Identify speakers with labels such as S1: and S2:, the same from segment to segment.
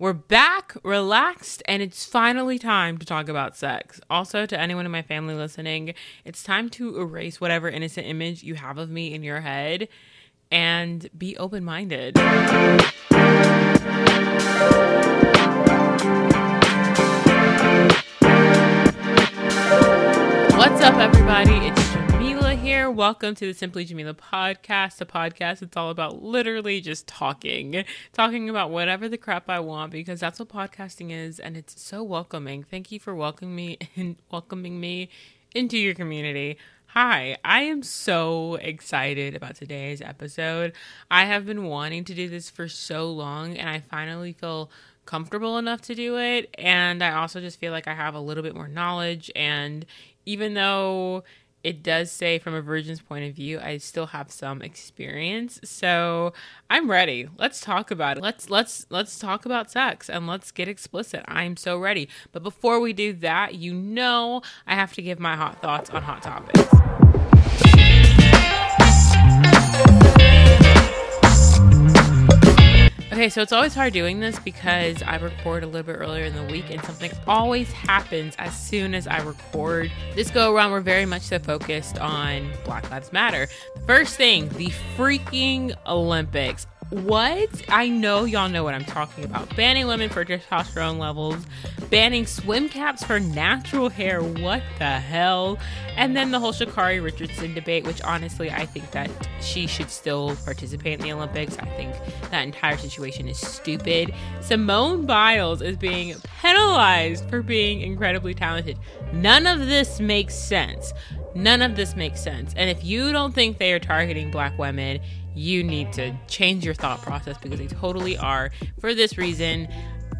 S1: We're back, relaxed, and it's finally time to talk about sex. Also, to anyone in my family listening, it's time to erase whatever innocent image you have of me in your head and be open minded. What's up, everybody? It's Jamilah here. Welcome to the Simply Jamilah podcast, a podcast that's all about literally just talking, talking about whatever the crap I want because that's what podcasting is, and it's so welcoming. Thank you for welcoming me and welcoming me into your community. Hi, I am so excited about today's episode. I have been wanting to do this for so long, and I finally feel comfortable enough to do it. And I also just feel like I have a little bit more knowledge. And even though it does say from a virgin's point of view, I still have some experience. So I'm ready. Let's talk about it. Let's let's let's talk about sex and let's get explicit. I'm so ready. But before we do that, you know I have to give my hot thoughts on hot topics. Okay, so it's always hard doing this because I record a little bit earlier in the week and something always happens as soon as I record. This go around, we're very much so focused on Black Lives Matter. First thing, the freaking Olympics. What? I know y'all know what I'm talking about. Banning women for testosterone levels, banning swim caps for natural hair. What the hell? And then the whole Sha'Carri Richardson debate, which honestly, I think that she should still participate in the Olympics. I think that entire situation is stupid. Simone Biles is being penalized for being incredibly talented. None of this makes sense. None of this makes sense. And if you don't think they are targeting black women, you need to change your thought process because they totally are. For this reason,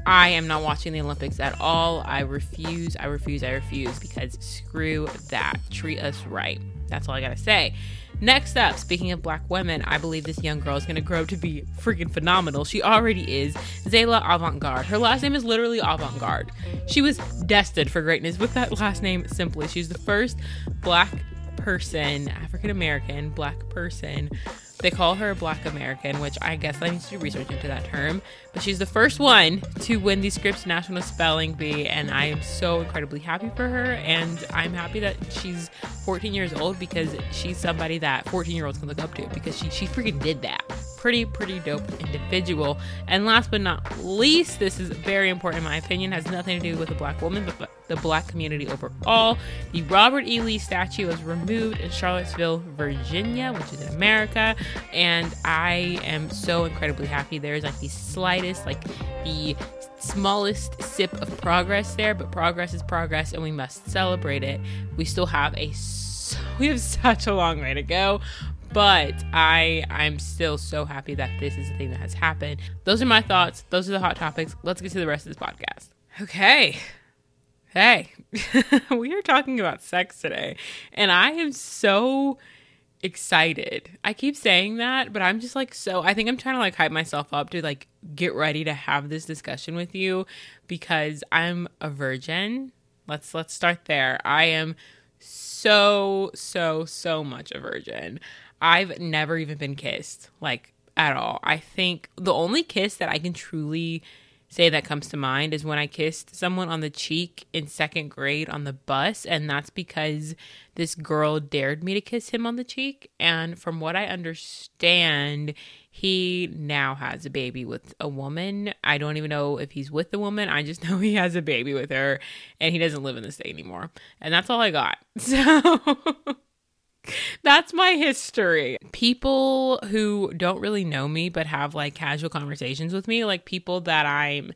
S1: I am not watching the Olympics at all. I refuse, I refuse, I refuse because screw that. Treat us right. That's all I gotta say. Next up, speaking of black women, I believe this young girl is gonna grow up to be freaking phenomenal. She already is. Zaila Avant Garde. Her last name is literally Avant Garde. She was destined for greatness with that last name simply. She's the first black person, African American black person they call her black American, which I guess I need to do research into that term. But she's the first one to win the Scripps National Spelling Bee, and I am so incredibly happy for her. And I'm happy that she's 14 years old because she's somebody that 14 year olds can look up to because she, she freaking did that pretty, pretty dope individual. And last but not least, this is very important in my opinion, has nothing to do with the black woman, but the black community overall. The Robert E. Lee statue was removed in Charlottesville, Virginia, which is in America. And I am so incredibly happy. There's like the slightest, like the smallest sip of progress there, but progress is progress and we must celebrate it. We still have a we have such a long way to go, but I I'm still so happy that this is the thing that has happened. Those are my thoughts. Those are the hot topics. Let's get to the rest of this podcast. Okay. Hey, we are talking about sex today, and I am so excited. I keep saying that, but I'm just like so I think I'm trying to like hype myself up to like get ready to have this discussion with you because I'm a virgin. Let's let's start there. I am so so so much a virgin. I've never even been kissed, like at all. I think the only kiss that I can truly say that comes to mind is when I kissed someone on the cheek in second grade on the bus. And that's because this girl dared me to kiss him on the cheek. And from what I understand, he now has a baby with a woman. I don't even know if he's with the woman. I just know he has a baby with her and he doesn't live in the state anymore. And that's all I got. So. That's my history. People who don't really know me but have like casual conversations with me, like people that I'm,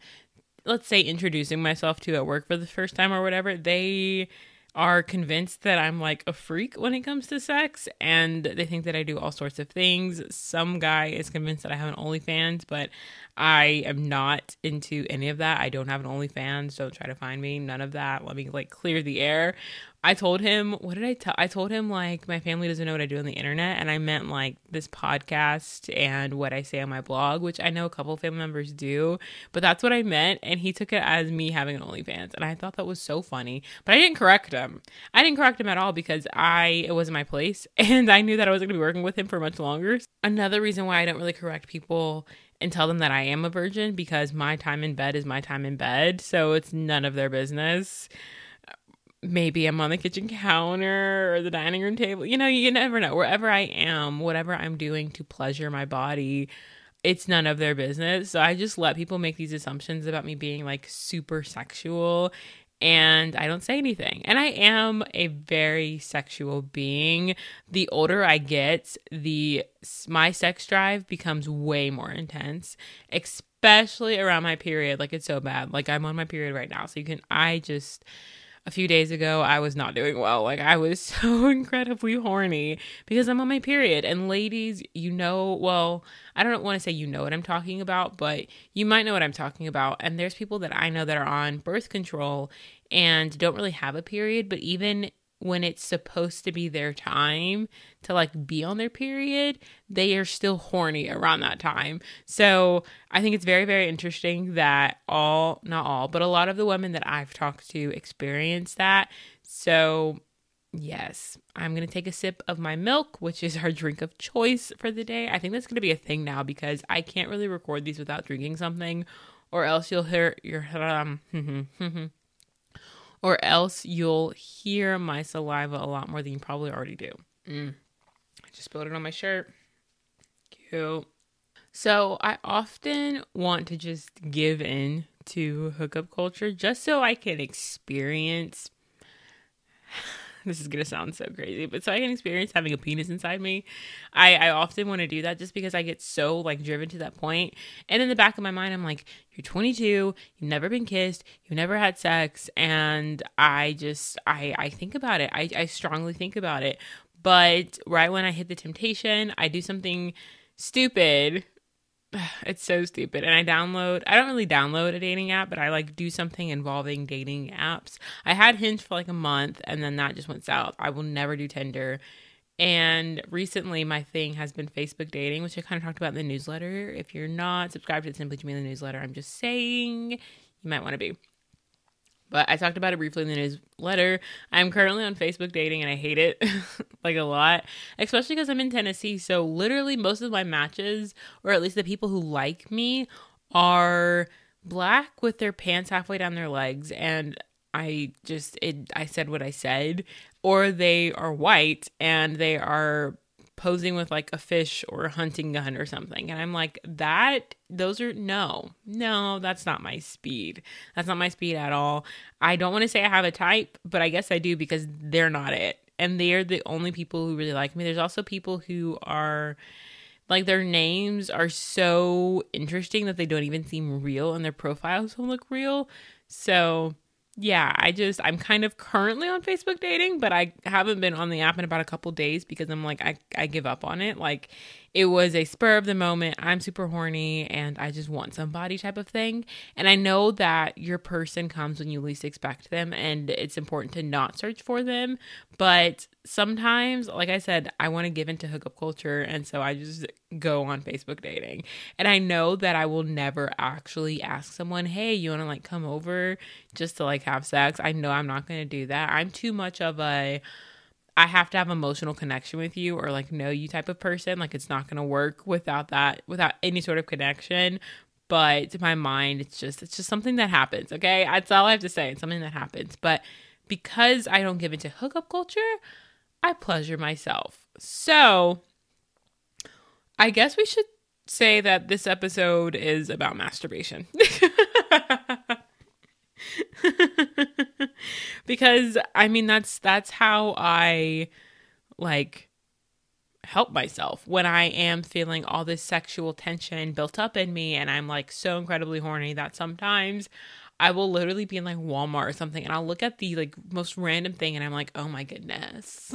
S1: let's say, introducing myself to at work for the first time or whatever, they are convinced that I'm like a freak when it comes to sex and they think that I do all sorts of things. Some guy is convinced that I have an OnlyFans, but I am not into any of that. I don't have an OnlyFans. Don't try to find me. None of that. Let me like clear the air. I told him, what did I tell? I told him like my family doesn't know what I do on the internet, and I meant like this podcast and what I say on my blog, which I know a couple family members do, but that's what I meant. And he took it as me having an OnlyFans, and I thought that was so funny. But I didn't correct him. I didn't correct him at all because I it wasn't my place, and I knew that I wasn't going to be working with him for much longer. Another reason why I don't really correct people and tell them that I am a virgin because my time in bed is my time in bed. So it's none of their business. Maybe I'm on the kitchen counter or the dining room table. You know, you never know. Wherever I am, whatever I'm doing to pleasure my body, it's none of their business. So I just let people make these assumptions about me being like super sexual and I don't say anything. And I am a very sexual being. The older I get, the my sex drive becomes way more intense, especially around my period. Like it's so bad. Like I'm on my period right now, so you can I just a few days ago, I was not doing well. Like, I was so incredibly horny because I'm on my period. And, ladies, you know, well, I don't want to say you know what I'm talking about, but you might know what I'm talking about. And there's people that I know that are on birth control and don't really have a period, but even when it's supposed to be their time to like be on their period, they are still horny around that time. So I think it's very, very interesting that all, not all, but a lot of the women that I've talked to experience that. So Yes, I'm going to take a sip of my milk, which is our drink of choice for the day. I think that's going to be a thing now because I can't really record these without drinking something, or else you'll hear your um, hmm, hmm, hmm, or else you'll hear my saliva a lot more than you probably already do. Mm. I just spilled it on my shirt. Cute. So I often want to just give in to hookup culture just so I can experience this is gonna sound so crazy, but so I can experience having a penis inside me. I, I often want to do that just because I get so like driven to that point. And in the back of my mind, I'm like, you're 22, you've never been kissed, you've never had sex, and I just I I think about it. I, I strongly think about it. But right when I hit the temptation, I do something stupid it's so stupid. And I download, I don't really download a dating app, but I like do something involving dating apps. I had Hinge for like a month and then that just went south. I will never do Tinder. And recently, my thing has been Facebook dating, which I kind of talked about in the newsletter. If you're not subscribed to Simply Jamilah newsletter, I'm just saying you might want to be. But I talked about it briefly in the newsletter. I'm currently on Facebook dating and I hate it like a lot, especially because I'm in Tennessee. So, literally, most of my matches, or at least the people who like me, are black with their pants halfway down their legs. And I just, it, I said what I said. Or they are white and they are posing with like a fish or a hunting gun or something. And I'm like, that, those are no, no, that's not my speed. That's not my speed at all. I don't want to say I have a type, but I guess I do because they're not it. And they're the only people who really like me. There's also people who are like their names are so interesting that they don't even seem real and their profiles don't look real. So yeah, I just I'm kind of currently on Facebook dating, but I haven't been on the app in about a couple days because I'm like I I give up on it. Like it was a spur of the moment. I'm super horny and I just want somebody type of thing. And I know that your person comes when you least expect them and it's important to not search for them, but sometimes, like I said, I want to give into hookup culture and so I just go on Facebook dating. And I know that I will never actually ask someone, "Hey, you want to like come over just to like have sex?" I know I'm not going to do that. I'm too much of a I have to have emotional connection with you or like know you type of person. Like it's not to work without that, without any sort of connection. But to my mind, it's just it's just something that happens. Okay, that's all I have to say. It's something that happens. But because I don't give into hookup culture, I pleasure myself. So I guess we should say that this episode is about masturbation. because I mean that's that's how I like help myself when I am feeling all this sexual tension built up in me and I'm like so incredibly horny that sometimes I will literally be in like Walmart or something and I'll look at the like most random thing and I'm like, oh my goodness.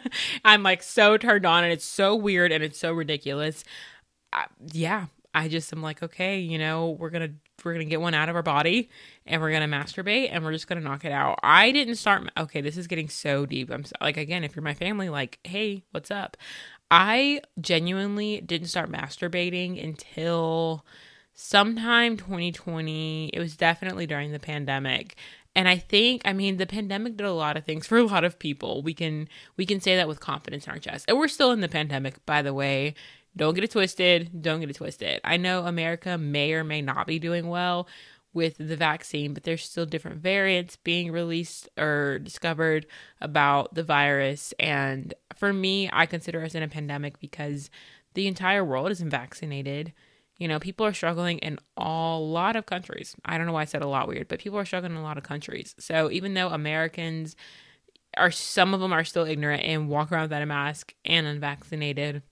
S1: I'm like so turned on and it's so weird and it's so ridiculous. I, yeah, I just am like, okay, you know, we're gonna we're gonna get one out of our body and we're gonna masturbate and we're just gonna knock it out. I didn't start. Okay, this is getting so deep. I'm so, like, again, if you're my family, like, hey, what's up? I genuinely didn't start masturbating until sometime 2020. It was definitely during the pandemic. And I think, I mean, the pandemic did a lot of things for a lot of people. We can we can say that with confidence in our chest. And we're still in the pandemic, by the way Don't get it twisted. Don't get it twisted. I know America may or may not be doing well with the vaccine, but there's still different variants being released or discovered about the virus. And for me, I consider us in a pandemic because the entire world isn't vaccinated. You know, people are struggling in a lot of countries. I don't know why I said a lot weird, but people are struggling in a lot of countries. So even though Americans are, some of them are still ignorant and walk around without a mask and unvaccinated,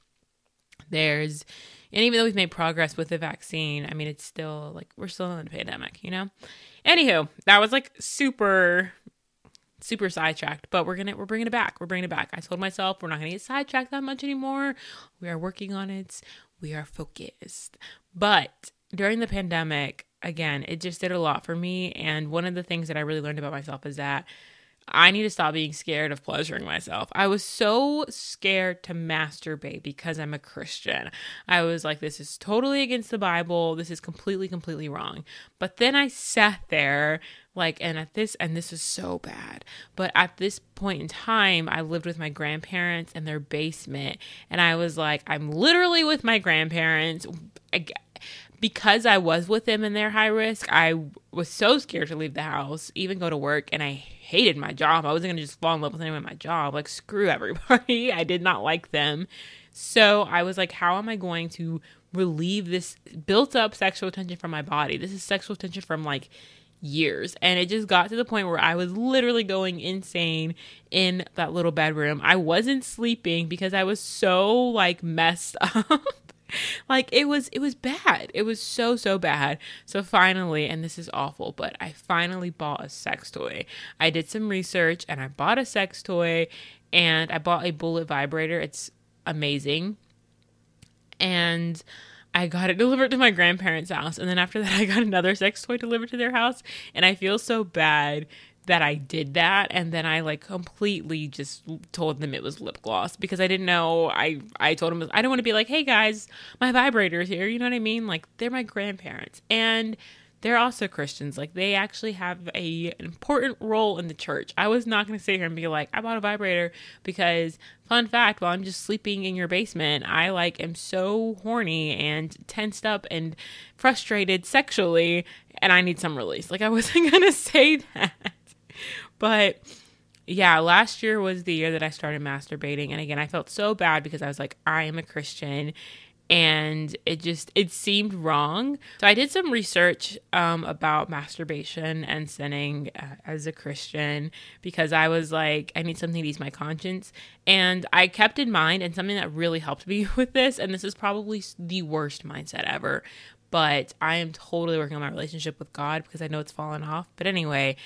S1: there's, and even though we've made progress with the vaccine, I mean, it's still like we're still in a pandemic, you know? Anywho, that was like super super sidetracked, but we're gonna we're bringing it back. We're bringing it back. I told myself we're not gonna get sidetracked that much anymore. We are working on it. We are focused. But during the pandemic, again, it just did a lot for me. And one of the things that I really learned about myself is that I need to stop being scared of pleasuring myself. I was so scared to masturbate because I'm a Christian. I was like, this is totally against the Bible. This is completely, completely wrong. But then I sat there, like, and at this, and this is so bad. But at this point in time, I lived with my grandparents in their basement. And I was like, I'm literally with my grandparents. I, because I was with them in their high risk, I was so scared to leave the house, even go to work, and I hated my job. I wasn't gonna just fall in love with anyone in my job. Like screw everybody. I did not like them. So I was like, how am I going to relieve this built up sexual tension from my body? This is sexual tension from like years. And it just got to the point where I was literally going insane in that little bedroom. I wasn't sleeping because I was so like messed up like it was it was bad. It was so so bad. So finally and this is awful but i finally bought a sex toy. I did some research and i bought a sex toy and i bought a bullet vibrator. It's amazing. And I got it delivered to my grandparents' house. And then after that, I got another sex toy delivered to their house. And I feel so bad that I did that and then I like completely just told them it was lip gloss because I didn't know. I I told them I don't want to be like hey guys my vibrator's here you know what I mean? Like they're my grandparents. And they're also Christians. Like they actually have a an important role in the church. I was not going to sit here and be like I bought a vibrator because fun fact while I'm just sleeping in your basement I like am so horny and tensed up and frustrated sexually and I need some release. Like I wasn't going to say that but yeah, last year was the year that I started masturbating. And again, I felt so bad because I was like, I am a Christian. And it just it seemed wrong. So i did some research um, about masturbation and sinning uh, as a christian because i was like i need something to ease my conscience. And i kept in mind and something that really helped me with this and this is probably the worst mindset ever but i am totally working on my relationship with god because i know it's fallen off. But anyway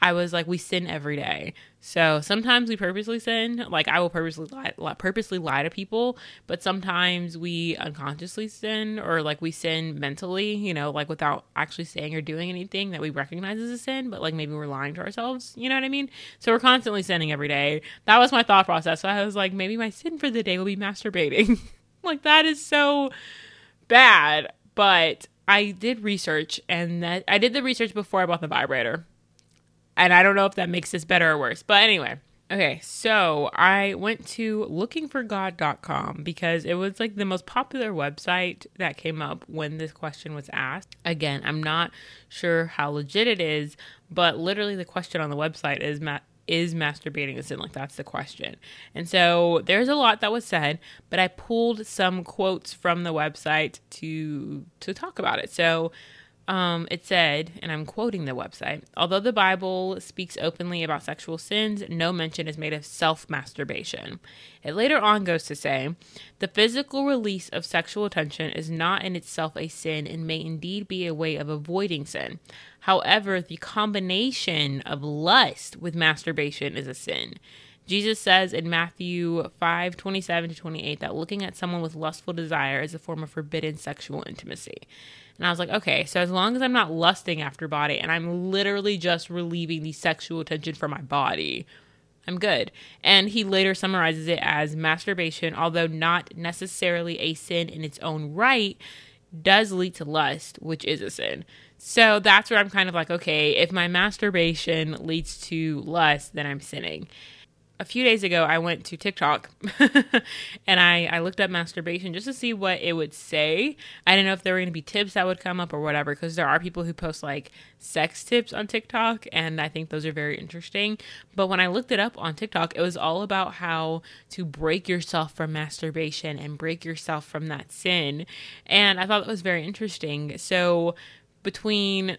S1: I was like, we sin every day. So sometimes we purposely sin. Like I will purposely lie, purposely lie to people, but sometimes we unconsciously sin, or like we sin mentally. You know, like without actually saying or doing anything that we recognize as a sin, but like maybe we're lying to ourselves. You know what I mean? So we're constantly sinning every day. That was my thought process. So I was like, maybe my sin for the day will be masturbating. like that is so bad, but. I did research and that I did the research before I bought the vibrator and I don't know if that makes this better or worse. But anyway, okay, so I went to lookingforgod.com because it was like the most popular website that came up when this question was asked. Again, I'm not sure how legit it is, but literally the question on the website is is masturbating a sin? Like that's the question. And so there's a lot that was said, but I pulled some quotes from the website to to talk about it. So um, it said, and I'm quoting the website although the Bible speaks openly about sexual sins, no mention is made of self masturbation. It later on goes to say, the physical release of sexual attention is not in itself a sin and may indeed be a way of avoiding sin. However, the combination of lust with masturbation is a sin. Jesus says in Matthew 5 27 to 28 that looking at someone with lustful desire is a form of forbidden sexual intimacy. And I was like, okay, so as long as I'm not lusting after body and I'm literally just relieving the sexual tension from my body, I'm good. And he later summarizes it as masturbation, although not necessarily a sin in its own right, does lead to lust, which is a sin. So that's where I'm kind of like, okay, if my masturbation leads to lust, then I'm sinning. A few days ago I went to TikTok and I, I looked up masturbation just to see what it would say. I didn't know if there were going to be tips that would come up or whatever because there are people who post like sex tips on TikTok and I think those are very interesting. But when I looked it up on TikTok, it was all about how to break yourself from masturbation and break yourself from that sin. And I thought that was very interesting. So between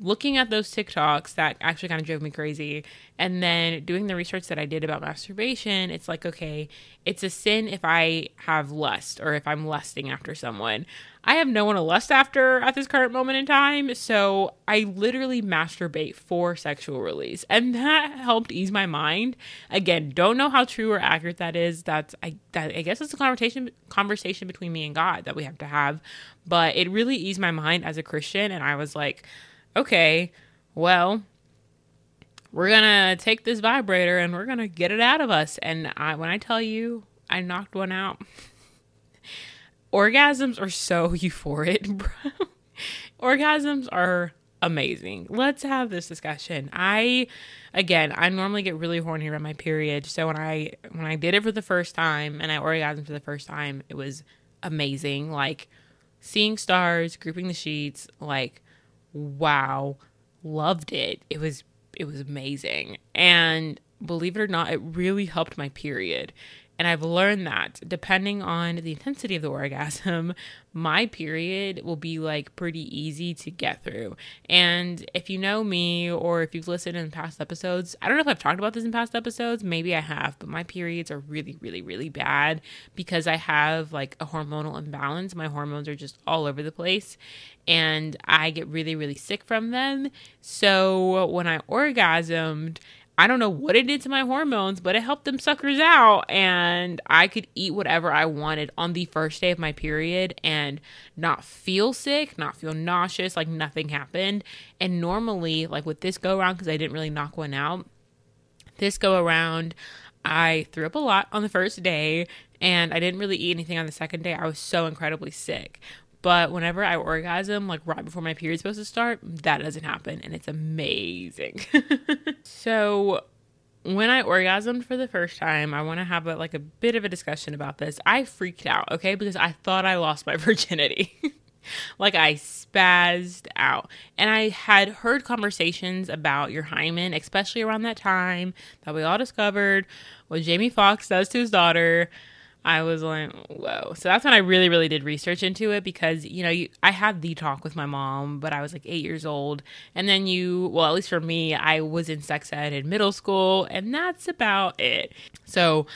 S1: looking at those TikToks that actually kind of drove me crazy. And then doing the research that I did about masturbation, it's like, okay, it's a sin if I have lust or if I'm lusting after someone. I have no one to lust after at this current moment in time. So I literally masturbate for sexual release. And that helped ease my mind. Again, don't know how true or accurate that is. That's I that, I guess it's a conversation conversation between me and God that we have to have. But it really eased my mind as a Christian. And I was like, okay, well, we're gonna take this vibrator and we're gonna get it out of us. And I, when I tell you, I knocked one out. Orgasms are so euphoric, bro. Orgasms are amazing. Let's have this discussion. I again, I normally get really horny around my period. So when I when I did it for the first time and I orgasmed for the first time, it was amazing. Like seeing stars, grouping the sheets, like wow, loved it. It was it was amazing. And believe it or not, it really helped my period. And I've learned that depending on the intensity of the orgasm, my period will be like pretty easy to get through. And if you know me or if you've listened in past episodes, I don't know if I've talked about this in past episodes, maybe I have, but my periods are really, really, really bad because I have like a hormonal imbalance. My hormones are just all over the place and I get really, really sick from them. So when I orgasmed, I don't know what it did to my hormones, but it helped them suckers out. And I could eat whatever I wanted on the first day of my period and not feel sick, not feel nauseous, like nothing happened. And normally, like with this go around, because I didn't really knock one out, this go around, I threw up a lot on the first day and I didn't really eat anything on the second day. I was so incredibly sick. But whenever I orgasm, like right before my period's supposed to start, that doesn't happen. And it's amazing. so when I orgasmed for the first time, I want to have a, like a bit of a discussion about this. I freaked out, okay, because I thought I lost my virginity. like I spazzed out. And I had heard conversations about your hymen, especially around that time that we all discovered what Jamie Foxx does to his daughter. I was like, whoa. So that's when I really, really did research into it because, you know, you, I had the talk with my mom, but I was like eight years old. And then you, well, at least for me, I was in sex ed in middle school, and that's about it. So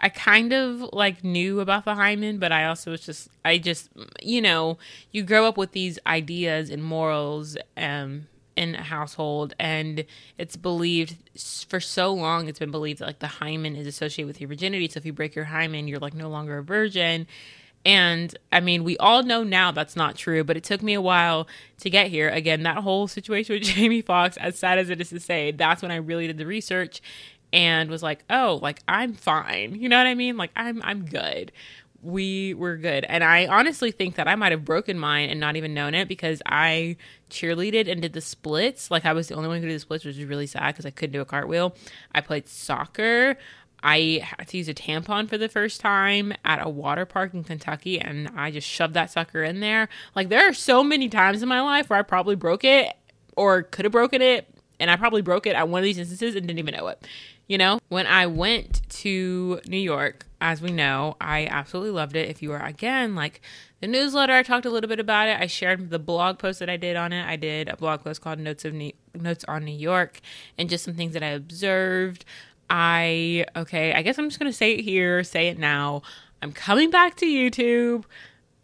S1: I kind of like knew about the hymen, but I also was just, I just, you know, you grow up with these ideas and morals, um, in a household and it's believed for so long it's been believed that like the hymen is associated with your virginity. So if you break your hymen you're like no longer a virgin. And i mean we all know now that's not true but it took me a while to get here. Again that whole situation with jamie Foxx, as sad as it is to say that's when i really did the research and was like oh like i'm fine. You know what i mean? Like i'm i'm good. We were good. And I honestly think that I might have broken mine and not even known it because I cheerleaded and did the splits. Like I was the only one who did the splits, which was really sad because I couldn't do a cartwheel. I played soccer. I had to use a tampon for the first time at a water park in Kentucky and I just shoved that sucker in there. Like there are so many times in my life where I probably broke it or could have broken it and I probably broke it at one of these instances and didn't even know it. You know, when I went to New York, as we know, I absolutely loved it. If you are again like the newsletter, I talked a little bit about it. I shared the blog post that I did on it. I did a blog post called Notes of New- Notes on New York and just some things that I observed. I okay, I guess I'm just gonna say it here, say it now. I'm coming back to YouTube.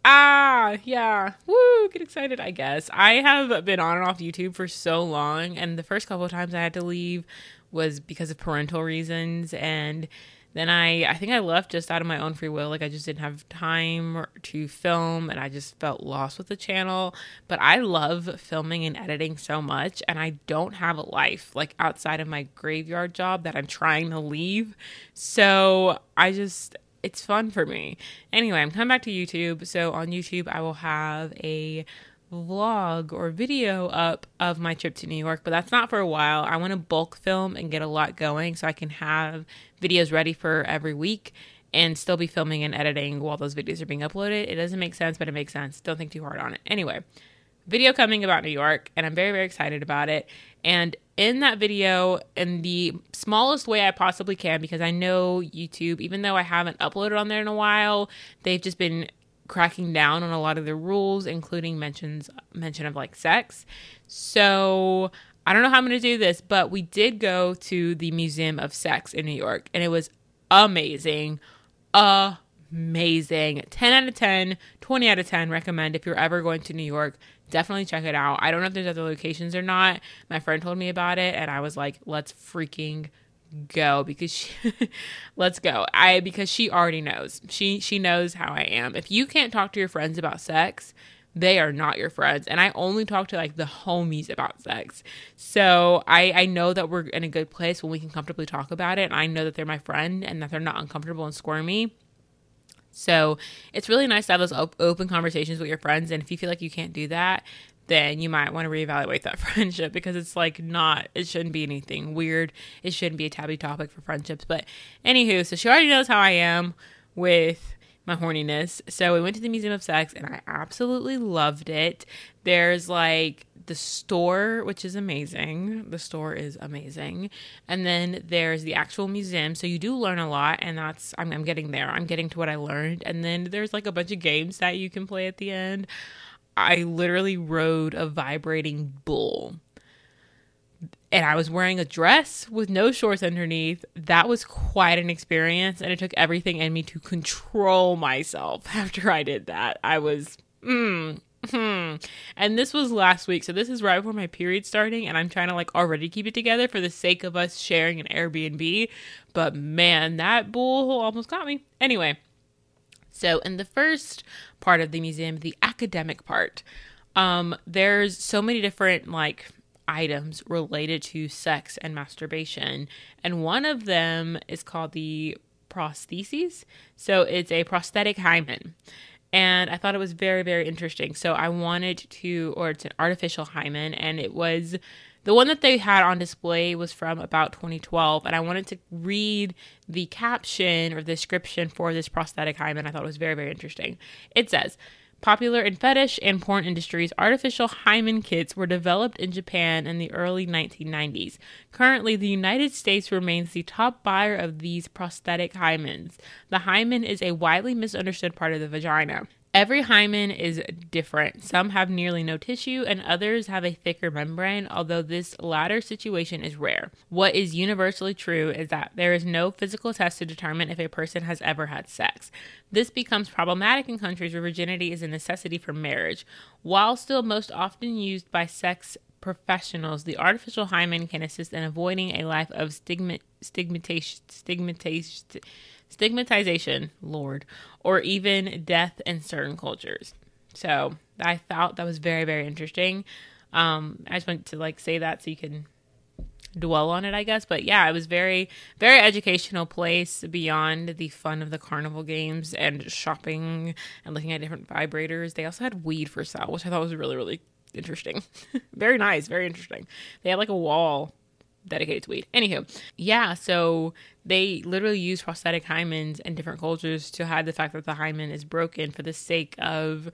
S1: Ah, yeah. Woo, get excited, I guess. I have been on and off YouTube for so long, and the first couple of times I had to leave was because of parental reasons and then I I think I left just out of my own free will. Like I just didn't have time to film and I just felt lost with the channel. But I love filming and editing so much and I don't have a life like outside of my graveyard job that I'm trying to leave. So I just it's fun for me. Anyway I'm coming back to YouTube. So on YouTube I will have a vlog or video up of my trip to New York, but that's not for a while. I want to bulk film and get a lot going so I can have videos ready for every week and still be filming and editing while those videos are being uploaded. It doesn't make sense, but it makes sense. Don't think too hard on it. Anyway, video coming about New York, and I'm very, very excited about it. And in that video, in the smallest way I possibly can, because I know YouTube, even though I haven't uploaded on there in a while, they've just been cracking down on a lot of the rules, including mentions mention of like sex. So I don't know how I'm going to do this, but we did go to the Museum of Sex in New York, and it was amazing. Amazing. 10 out of 10, 20 out of 10 recommend if you're ever going to New York. Definitely check it out. I don't know if there's other locations or not. My friend told me about it, and I was like, let's freaking go because she, let's go. I because she already knows. She she knows how I am. If you can't talk to your friends about sex, they are not your friends. And I only talk to like the homies about sex. So I I know that we're in a good place when we can comfortably talk about it. And I know that they're my friend and that they're not uncomfortable and squirmy. So it's really nice to have those op- open conversations with your friends. And if you feel like you can't do that, then you might want to reevaluate that friendship because it's like not, it shouldn't be anything weird. It shouldn't be a taboo topic for friendships. But anywho, so she already knows how I am with my horniness. So we went to the Museum of Sex and I absolutely loved it. There's like the store, which is amazing. The store is amazing. And then there's the actual museum. So you do learn a lot, and that's, I'm, I'm getting there. I'm getting to what I learned. And then there's like a bunch of games that you can play at the end. I literally rode a vibrating bull. And I was wearing a dress with no shorts underneath. That was quite an experience. And it took everything in me to control myself after I did that. I was, mm, hmm. And this was last week. So this is right before my period starting. And I'm trying to like already keep it together for the sake of us sharing an Airbnb. But man, that bull almost got me. Anyway. So, in the first part of the museum, the academic part, um, there's so many different like items related to sex and masturbation, and one of them is called the prosthesis. So, it's a prosthetic hymen. And I thought it was very, very interesting. So I wanted to, or it's an artificial hymen, and it was the one that they had on display was from about 2012, and I wanted to read the caption or the description for this prosthetic hymen. I thought it was very, very interesting. It says, Popular in fetish and porn industries, artificial hymen kits were developed in Japan in the early 1990s. Currently, the United States remains the top buyer of these prosthetic hymens. The hymen is a widely misunderstood part of the vagina. Every hymen is different. Some have nearly no tissue, and others have a thicker membrane, although this latter situation is rare. What is universally true is that there is no physical test to determine if a person has ever had sex. This becomes problematic in countries where virginity is a necessity for marriage. While still most often used by sex professionals, the artificial hymen can assist in avoiding a life of stigma, stigmatization, Lord, or even death in certain cultures. So I thought that was very, very interesting. Um, I just wanted to like say that so you can dwell on it, I guess. But yeah, it was very, very educational place beyond the fun of the carnival games and shopping and looking at different vibrators. They also had weed for sale, which I thought was really, really interesting. very nice, very interesting. They had like a wall dedicated to weed. Anywho, yeah, so they literally use prosthetic hymens in different cultures to hide the fact that the hymen is broken for the sake of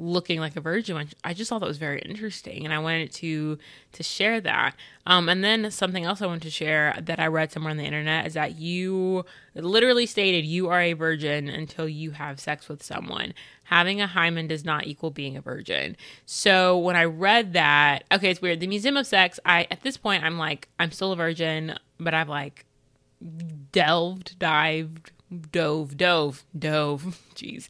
S1: looking like a virgin. I just thought that was very interesting, and I wanted to to share that. Um, and then something else I wanted to share that I read somewhere on the internet is that you literally stated you are a virgin until you have sex with someone. Having a hymen does not equal being a virgin. So when I read that, okay, it's weird. The Museum of Sex. I at this point I'm like I'm still a virgin, but I've like delved, dived, dove, dove, dove, jeez,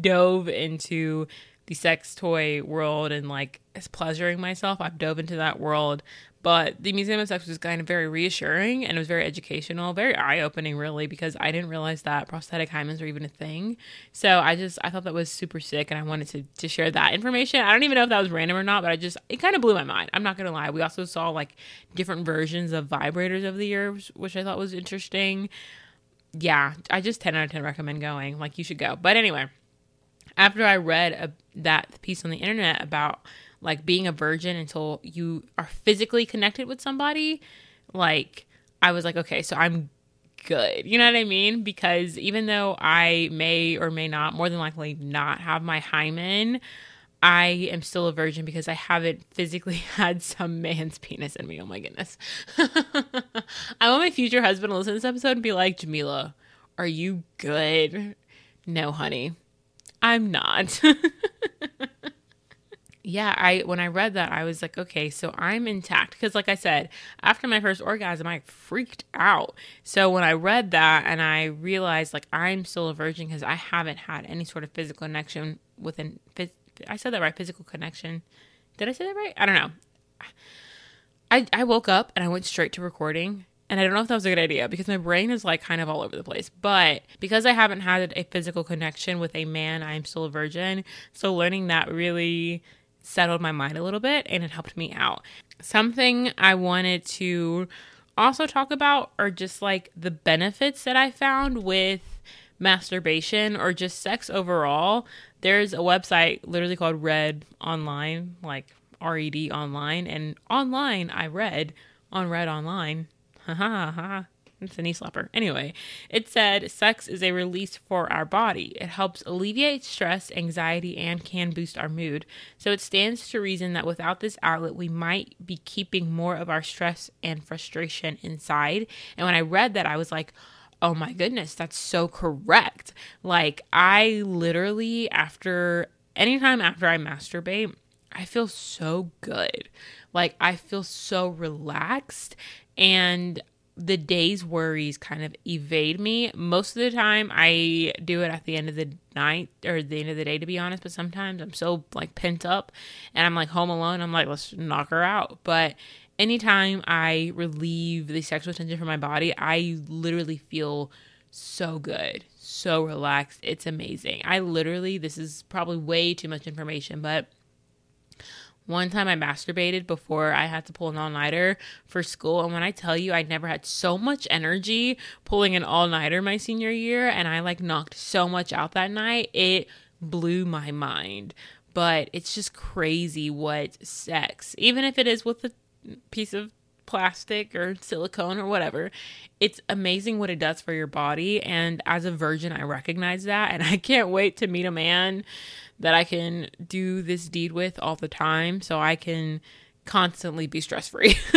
S1: dove into the sex toy world and like pleasuring myself. I've dove into that world. But the Museum of Sex was kind of very reassuring and it was very educational, very eye opening, really, because I didn't realize that prosthetic hymens were even a thing. So I just, I thought that was super sick and I wanted to, to share that information. I don't even know if that was random or not, but I just, it kind of blew my mind. I'm not going to lie. We also saw like different versions of vibrators over the years, which I thought was interesting. Yeah, I just 10 out of 10 recommend going. Like, you should go. But anyway, after I read a, that piece on the internet about like being a virgin until you are physically connected with somebody, like I was like, okay, so I'm good. You know what I mean? Because even though I may or may not, more than likely not have my hymen, I am still a virgin because I haven't physically had some man's penis in me. Oh my goodness. I want my future husband to listen to this episode and be like, Jamilah, are you good? No, honey, I'm not. yeah, I when I read that, I was like, okay, so I'm intact because, like I said, after my first orgasm, I freaked out. So when I read that and I realized like I'm still a virgin because I haven't had any sort of physical connection with an I said that right, physical connection. Did I say that right? I don't know. I I woke up and I went straight to recording. And I don't know if that was a good idea because my brain is like kind of all over the place. But because I haven't had a physical connection with a man, I'm still a virgin. So learning that really settled my mind a little bit and it helped me out. Something I wanted to also talk about are just like the benefits that I found with masturbation or just sex overall. There's a website literally called Red Online, like R E D Online, and online I read on Red Online. Ha ha ha. It's a knee slapper. Anyway, it said sex is a release for our body. It helps alleviate stress, anxiety, and can boost our mood. So it stands to reason that without this outlet, we might be keeping more of our stress and frustration inside. And when I read that, I was like, oh my goodness, that's so correct. Like, I literally, after anytime after I masturbate, I feel so good. Like, I feel so relaxed and the day's worries kind of evade me. Most of the time, I do it at the end of the night or the end of the day, to be honest. But sometimes I'm so like pent up and I'm like home alone. I'm like, let's knock her out. But anytime I relieve the sexual tension from my body, I literally feel so good, so relaxed. It's amazing. I literally, this is probably way too much information, but one time I masturbated before I had to pull an all nighter for school. And when I tell you, I never had so much energy pulling an all nighter my senior year, and I like knocked so much out that night, it blew my mind. But it's just crazy what sex, even if it is with a piece of plastic or silicone or whatever. It's amazing what it does for your body. And as a virgin, I recognize that. And I can't wait to meet a man that I can do this deed with all the time so I can constantly be stress free.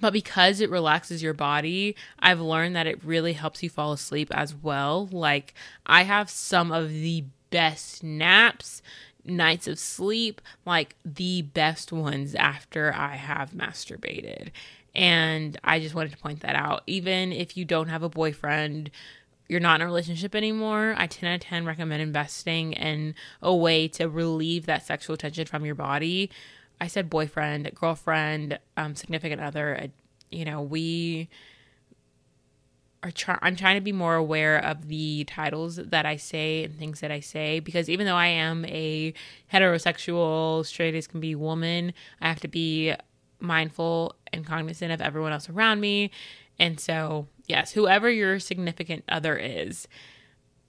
S1: but because it relaxes your body, I've learned that it really helps you fall asleep as well. Like, I have some of the best naps nights of sleep, like the best ones after I have masturbated. And I just wanted to point that out. Even if you don't have a boyfriend, you're not in a relationship anymore, I 10 out of 10 recommend investing in a way to relieve that sexual tension from your body. I said boyfriend, girlfriend, um, significant other. You know, we are try- I'm trying to be more aware of the titles that I say and things that I say because even though I am a heterosexual, straight as can be woman, I have to be mindful and cognizant of everyone else around me. And so, yes, whoever your significant other is,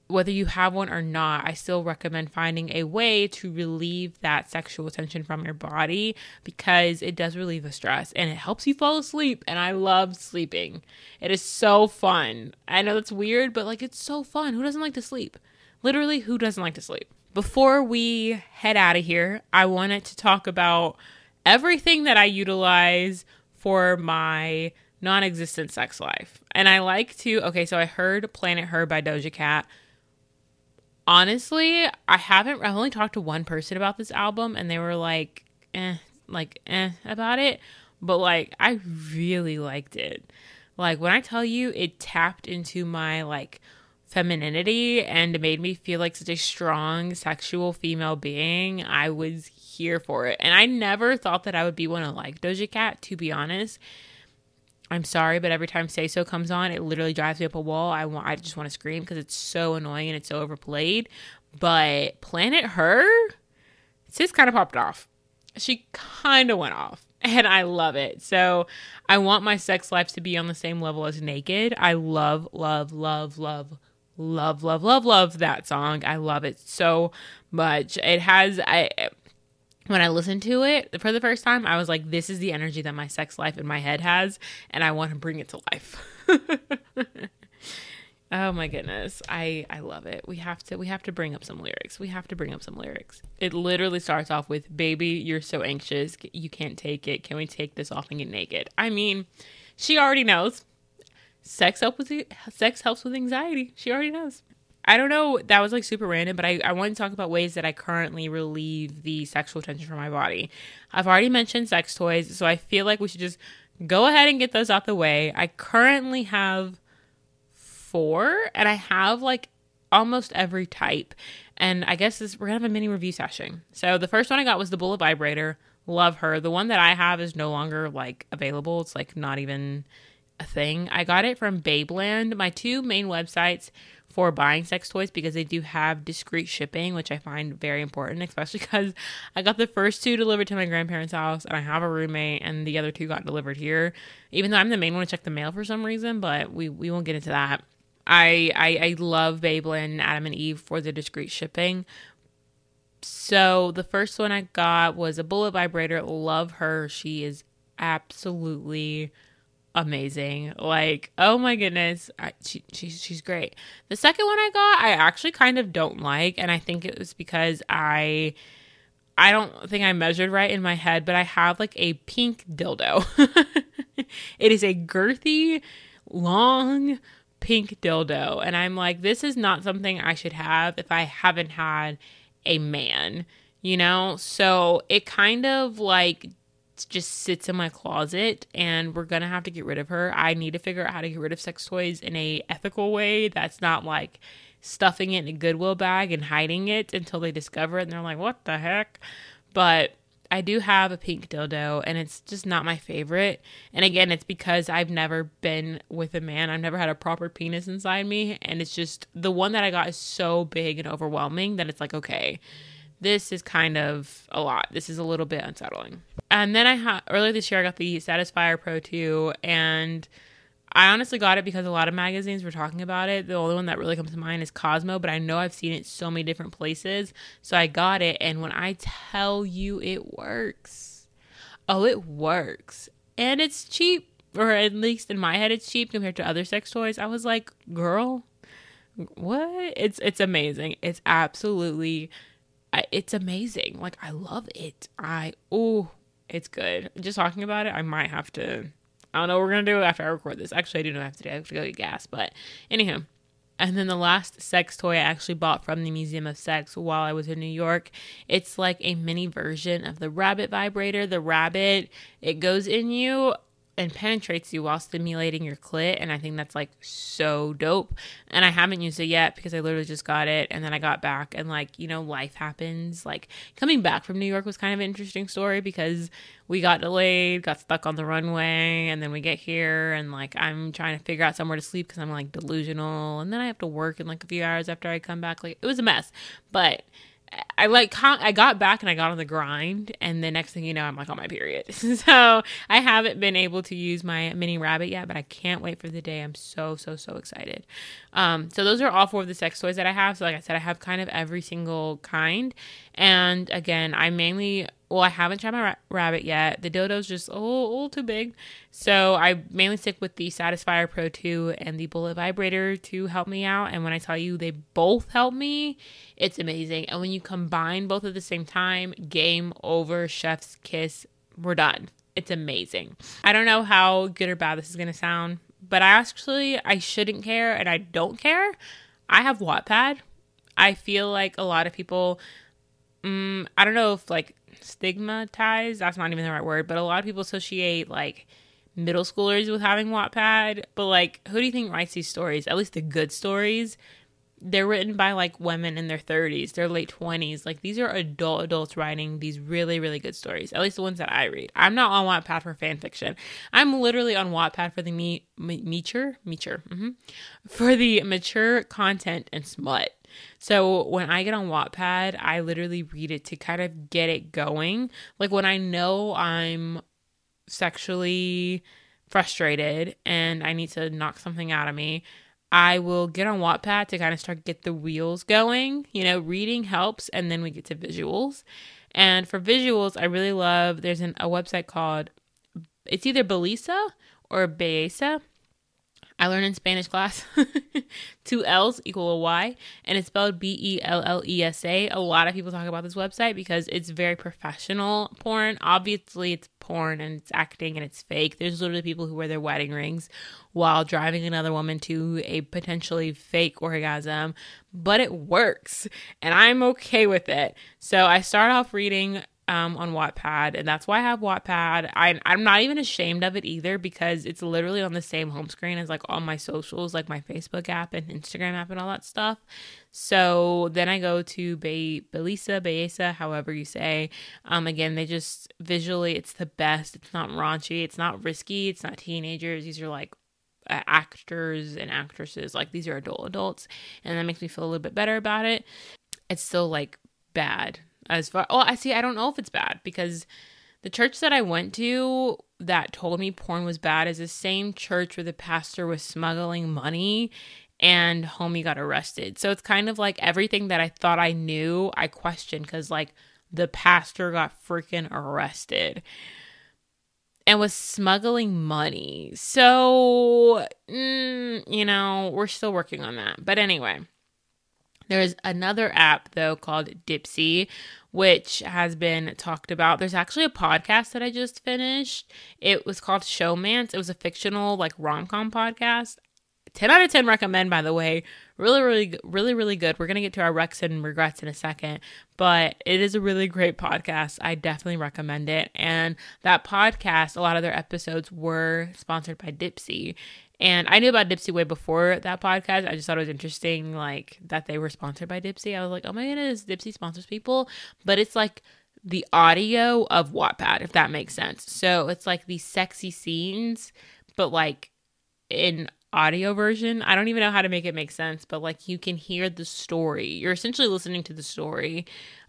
S1: whether you have one or not, I still recommend finding a way to relieve that sexual tension from your body because it does relieve the stress and it helps you fall asleep. And I love sleeping. It is so fun. I know that's weird, but like it's so fun. Who doesn't like to sleep? Literally, who doesn't like to sleep? Before we head out of here, I wanted to talk about everything that I utilize for my non existent sex life. And I like to, okay, so I heard Planet Her by Doja Cat honestly, I haven't. I've only talked to one person about this album, and they were like, eh, like eh about it. But like, I really liked it. Like when I tell you, it tapped into my like femininity and made me feel like such a strong sexual female being. I was here for it, and I never thought that I would be one to like Doja Cat. To be honest, I'm sorry, but every time Say So comes on, it literally drives me up a wall. I want, I just want to scream because it's so annoying and it's so overplayed. But Planet Her, sis kind of popped off. She kind of went off, and I love it. So I want my sex life to be on the same level as Naked. I love, love, love, love, love, love, love, love that song. I love it so much. It has I when I listened to it for the first time, I was like, this is the energy that my sex life in my head has, and I want to bring it to life. oh my goodness. I I love it. We have to we have to bring up some lyrics. We have to bring up some lyrics. It literally starts off with baby, you're so anxious. You can't take it. Can we take this off and get naked? I mean, she already knows. Sex helps with sex helps with anxiety. She already knows. I don't know. That was like super random, but I, I want to talk about ways that I currently relieve the sexual tension from my body. I've already mentioned sex toys, so I feel like we should just go ahead and get those out the way. I currently have four, and I have like almost every type. And I guess this, we're gonna have a mini review session. So the first one I got was the Bullet Vibrator. Love her. The one that I have is no longer like available. It's like not even a thing. I got it from Babeland. My two main websites for buying sex toys because they do have discreet shipping, which I find very important, especially because I got the first two delivered to my grandparents' house and I have a roommate and the other two got delivered here. Even though I'm the main one to check the mail for some reason, but we, we won't get into that. I, I, I love Babeland Adam and Eve for the discreet shipping. So the first one I got was a bullet vibrator. Love her. She is absolutely amazing. Like, oh my goodness, I, she, she's she's great. The second one I got, I actually kind of don't like, and I think it was because I I don't think I measured right in my head, but I have like a pink dildo. it is a girthy, long pink dildo, and I'm like, this is not something I should have if I haven't had a man. You know, so it kind of like just sits in my closet and we're gonna have to get rid of her. I need to figure out how to get rid of sex toys in a ethical way that's not like stuffing it in a Goodwill bag and hiding it until they discover it and they're like, what the heck? But I do have a pink dildo and it's just not my favorite. And again, it's because I've never been with a man. I've never had a proper penis inside me. And it's just the one that I got is so big and overwhelming that it's like, okay, this is kind of a lot. This is a little bit unsettling. And then I had earlier this year I got the Satisfyer Pro 2 and I honestly got it because a lot of magazines were talking about it. The only one that really comes to mind is Cosmo, but I know I've seen it so many different places. So I got it and when I tell you it works. Oh, it works. And it's cheap or at least in my head it's cheap compared to other sex toys. I was like, "Girl, what? It's it's amazing. It's absolutely it's amazing. Like I love it. I oh, it's good. Just talking about it, I might have to. I don't know what we're gonna do after I record this. Actually, I do know I have to do. I have to go get gas. But anyhow, and then the last sex toy I actually bought from the Museum of Sex while I was in New York. It's like a mini version of the rabbit vibrator. The rabbit, it goes in you and penetrates you while stimulating your clit and i think that's like so dope. And i haven't used it yet because i literally just got it and then i got back and like you know life happens. Like coming back from new york was kind of an interesting story because we got delayed got stuck on the runway and then we get here and like i'm trying to figure out somewhere to sleep because i'm like delusional and then i have to work in like a few hours after i come back. Like it was a mess. But I like I got back and I got on the grind and the next thing you know I'm like on my period. so I haven't been able to use my mini rabbit yet, but I can't wait for the day. I'm so so so excited. Um, so those are all four of the sex toys that I have. So like I said, I have kind of every single kind. And again, I mainly well, I haven't tried my ra- rabbit yet. The dildo's just a little, a little, too big. So I mainly stick with the Satisfyer Pro 2 and the Bullet Vibrator to help me out. And when I tell you they both help me, it's amazing. And when you combine both at the same time, game over, chef's kiss, we're done. It's amazing. I don't know how good or bad this is going to sound, but I actually, I shouldn't care and I don't care. I have Wattpad. I feel like a lot of people, um, I don't know if like stigmatized. That's not even the right word, but a lot of people associate like middle schoolers with having Wattpad. But like, who do you think writes these stories? At least the good stories. They're written by like women in their 30s, their late 20s. Like these are adult adults writing these really really good stories. At least the ones that I read. I'm not on Wattpad for fan fiction. I'm literally on Wattpad for the me mature mature mm-hmm. for the mature content and smut. So when I get on Wattpad, I literally read it to kind of get it going. Like when I know I'm sexually frustrated and I need to knock something out of me, I will get on Wattpad to kind of start get the wheels going. You know, reading helps, and then we get to visuals. And for visuals, I really love. There's an, a website called it's either Belisa or Beesa. I learned in Spanish class two L's equal a Y, and it's spelled B E L L E S A. A lot of people talk about this website because it's very professional porn. Obviously, it's porn and it's acting and it's fake. There's literally people who wear their wedding rings while driving another woman to a potentially fake orgasm, but it works, and I'm okay with it. So I start off reading um, on Wattpad, and that's why I have Wattpad. I, I'm not even ashamed of it either because it's literally on the same home screen as like all my socials, like my Facebook app and Instagram app and all that stuff. So then I go to Be- Belisa, Beesa, however you say. Um, again, they just visually, it's the best. It's not raunchy, it's not risky, it's not teenagers. These are like uh, actors and actresses. Like these are adult adults, and that makes me feel a little bit better about it. It's still like bad as far oh i see i don't know if it's bad because the church that i went to that told me porn was bad is the same church where the pastor was smuggling money and homie got arrested. So it's kind of like everything that i thought i knew i questioned because like the pastor got freaking arrested and was smuggling money. So mm, you know we're still working on that. But anyway there's another app though called Dipsea, which has been talked about. There's actually a podcast that I just finished. It was called Showmance. It was a fictional like rom-com podcast. 10 out of 10 recommend by the way. Really really really really good. We're going to get to our recs and regrets in a second, but it is a really great podcast. I definitely recommend it. And that podcast, a lot of their episodes were sponsored by Dipsea. And I knew about Dipsea way before that podcast. I just thought it was interesting, like that they were sponsored by Dipsea. I was like, oh my goodness, Dipsea sponsors people. But it's like the audio of Wattpad, if that makes sense. So it's like these sexy scenes, but like in audio version. I don't even know how to make it make sense, but like you can hear the story. You're essentially listening to the story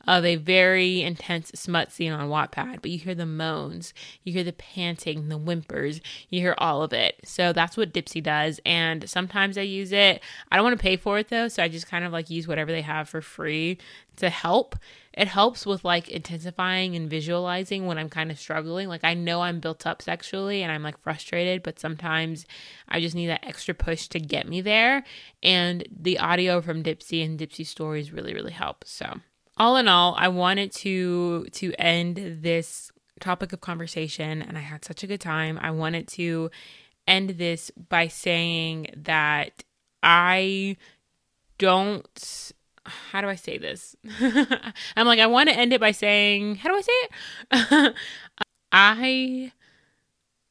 S1: of a very intense smut scene on Wattpad, but you hear the moans, you hear the panting, the whimpers, you hear all of it. So that's what Dipsea does. And sometimes I use it. I don't want to pay for it though, so I just kind of like use whatever they have for free to help. It helps with like intensifying and visualizing when I'm kind of struggling. Like I know I'm built up sexually and I'm like frustrated, but sometimes I just need that extra push to get me there. And the audio from Dipsea and Dipsea stories really, really help. So all in all, I wanted to to end this topic of conversation and I had such a good time. I wanted to end this by saying that I don't how do I say this? I'm like I want to end it by saying, how do I say it? I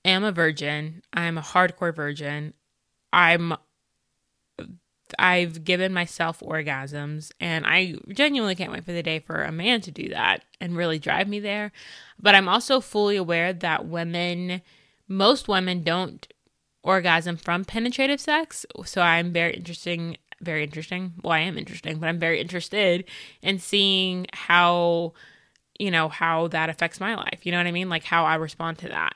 S1: am a virgin. I'm a hardcore virgin. I'm I've given myself orgasms and I genuinely can't wait for the day for a man to do that and really drive me there. But I'm also fully aware that women, most women don't orgasm from penetrative sex. So I'm very interesting, very interesting. Well, I am interesting, but I'm very interested in seeing how, you know, how that affects my life. You know what I mean? Like how I respond to that.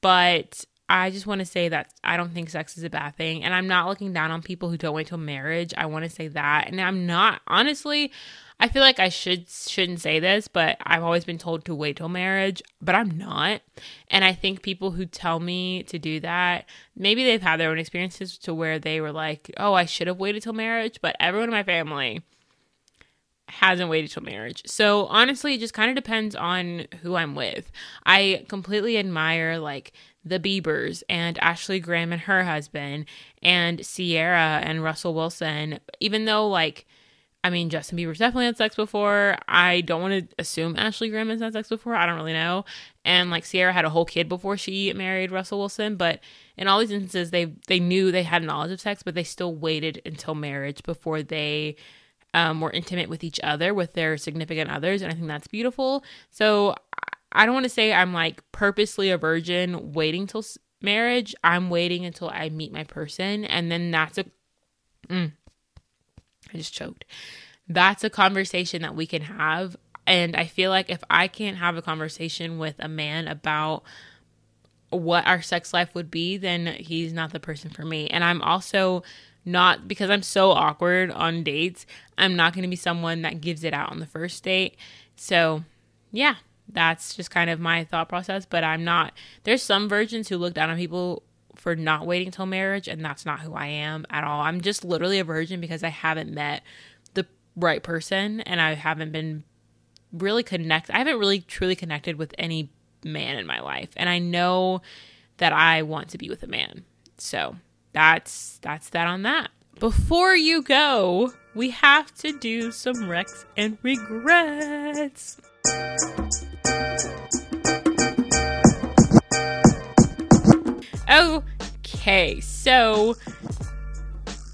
S1: But I just want to say that I don't think sex is a bad thing. And I'm not looking down on people who don't wait till marriage. I want to say that. And I'm not, honestly, I feel like I should shouldn't say this, but I've always been told to wait till marriage, but I'm not. And I think people who tell me to do that, maybe they've had their own experiences to where they were like, "Oh, I should have waited till marriage," but everyone in my family hasn't waited till marriage. So honestly, it just kind of depends on who I'm with. I completely admire like the Biebers and Ashley Graham and her husband and Ciara and Russell Wilson, even though like I mean Justin Bieber's definitely had sex before. I don't want to assume Ashley Graham has had sex before. I don't really know. And like Ciara had a whole kid before she married Russell Wilson, but in all these instances they they knew they had knowledge of sex, but they still waited until marriage before they um, were intimate with each other, with their significant others, and I think that's beautiful. So I don't want to say I'm like purposely a virgin waiting till marriage. I'm waiting until I meet my person. And then that's a. Mm, I just choked. That's a conversation that we can have. And I feel like if I can't have a conversation with a man about what our sex life would be, then he's not the person for me. And I'm also not because I'm so awkward on dates. I'm not going to be someone that gives it out on the first date. So, yeah, that's just kind of my thought process. But I'm not, there's some virgins who look down on people for not waiting till marriage, and that's not who I am at all. I'm just literally a virgin because I haven't met the right person and I haven't been really connect I haven't really truly connected with any man in my life. And I know that I want to be with a man. So, that's that's that on that. Before you go, we have to do some Recs and regrets. Okay, so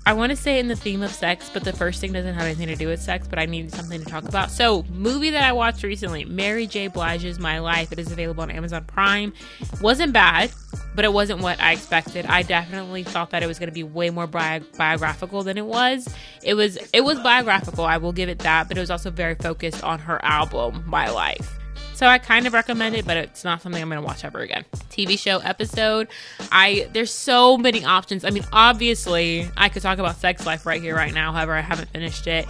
S1: I want to say in the theme of sex, but the first thing doesn't have anything to do with sex, but I need something to talk about. So, movie that I watched recently, Mary J. Blige's My Life. It is available on Amazon Prime. Wasn't bad, but it wasn't what I expected. I definitely thought that it was going to be way more bi- biographical than it was. It was it was biographical, I will give it that, but it was also very focused on her album, My Life. So I kind of recommend it, but it's not something I'm going to watch ever again. TV show episode. I there's so many options. I mean, obviously, I could talk about Sex Life right here right now. However, I haven't finished it,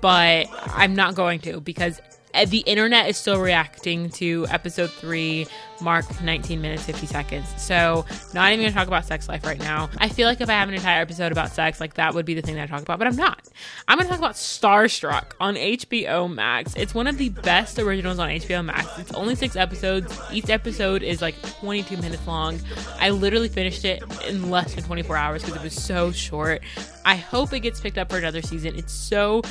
S1: but I'm not going to because Uh, the internet is still reacting to episode three, mark 19 minutes 50 seconds. So, not even gonna talk about sex life right now. I feel like if I have an entire episode about sex, like that would be the thing that I talk about, but I'm not. I'm gonna talk about Starstruck on HBO Max. It's one of the best originals on HBO Max. It's only six episodes. Each episode is like 22 minutes long. I literally finished it in less than 24 hours because it was so short. I hope it gets picked up for another season. It's so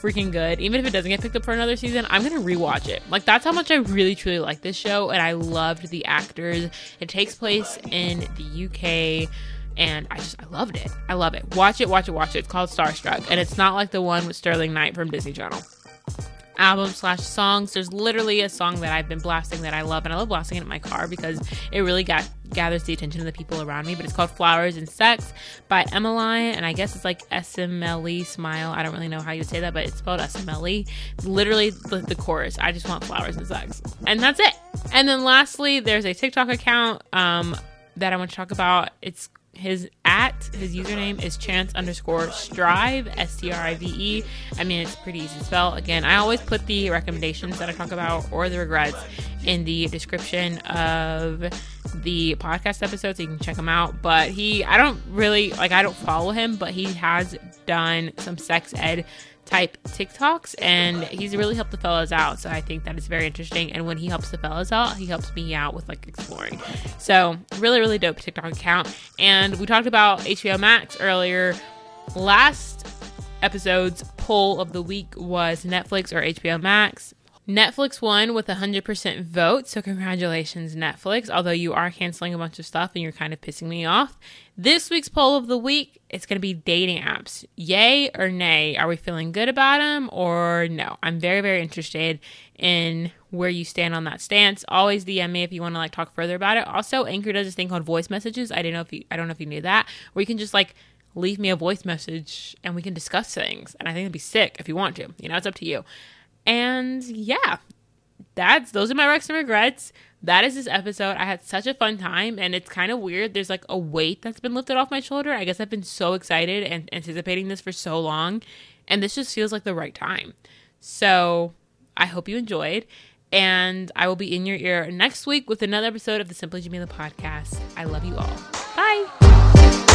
S1: freaking good. Even if it doesn't get picked up for another season, I'm gonna rewatch it. Like that's how much I really truly like this show, and I loved the actors. It takes place in the UK. And I just, I loved it. I love it. Watch it, watch it, watch it. It's called Starstruck. And it's not like the one with Sterling Knight from Disney Channel album slash songs. There's literally a song that I've been blasting that I love, and I love blasting it in my car because it really got gathers the attention of the people around me. But it's called Flowers and Sex by EMELINE, and I guess it's like SMLE Smile. I don't really know how you say that, but it's spelled SMLE. Literally the, the chorus. I just want flowers and sex, and that's it. And then lastly, there's a TikTok account um, that I want to talk about. It's his at his username is chance underscore strive s-t-r-i-v-e i mean it's pretty easy to spell. Again i always put the recommendations that i talk about or the regrets in the description of the podcast episode so you can check him out. But he i don't really like i don't follow him but he has done some sex ed type TikToks, and he's really helped the fellas out. So I think that is very interesting. And when he helps the fellas out, he helps me out with like exploring. So really, really dope TikTok account. And we talked about HBO Max earlier. Last episode's poll of the week was Netflix or HBO Max. Netflix won with 100% vote, so congratulations, Netflix. Although you are canceling a bunch of stuff and you're kind of pissing me off. This week's poll of the week, it's going to be dating apps. Yay or nay? Are we feeling good about them or no? I'm very, very interested in where you stand on that stance. Always DM me if you want to like talk further about it. Also, Anchor does this thing called voice messages. I didn't know if you, I don't know if you knew that, where you can just like leave me a voice message and we can discuss things. And I think it'd be sick if you want to. You know, it's up to you. And yeah, that's those are my recs and regrets. That is this episode. I had such a fun time, and it's kind of weird. There's like a weight that's been lifted off my shoulder. I guess I've been so excited and anticipating this for so long, and this just feels like the right time. So I hope you enjoyed, and I will be in your ear next week with another episode of the Simply Jamilah podcast. I love you all. Bye.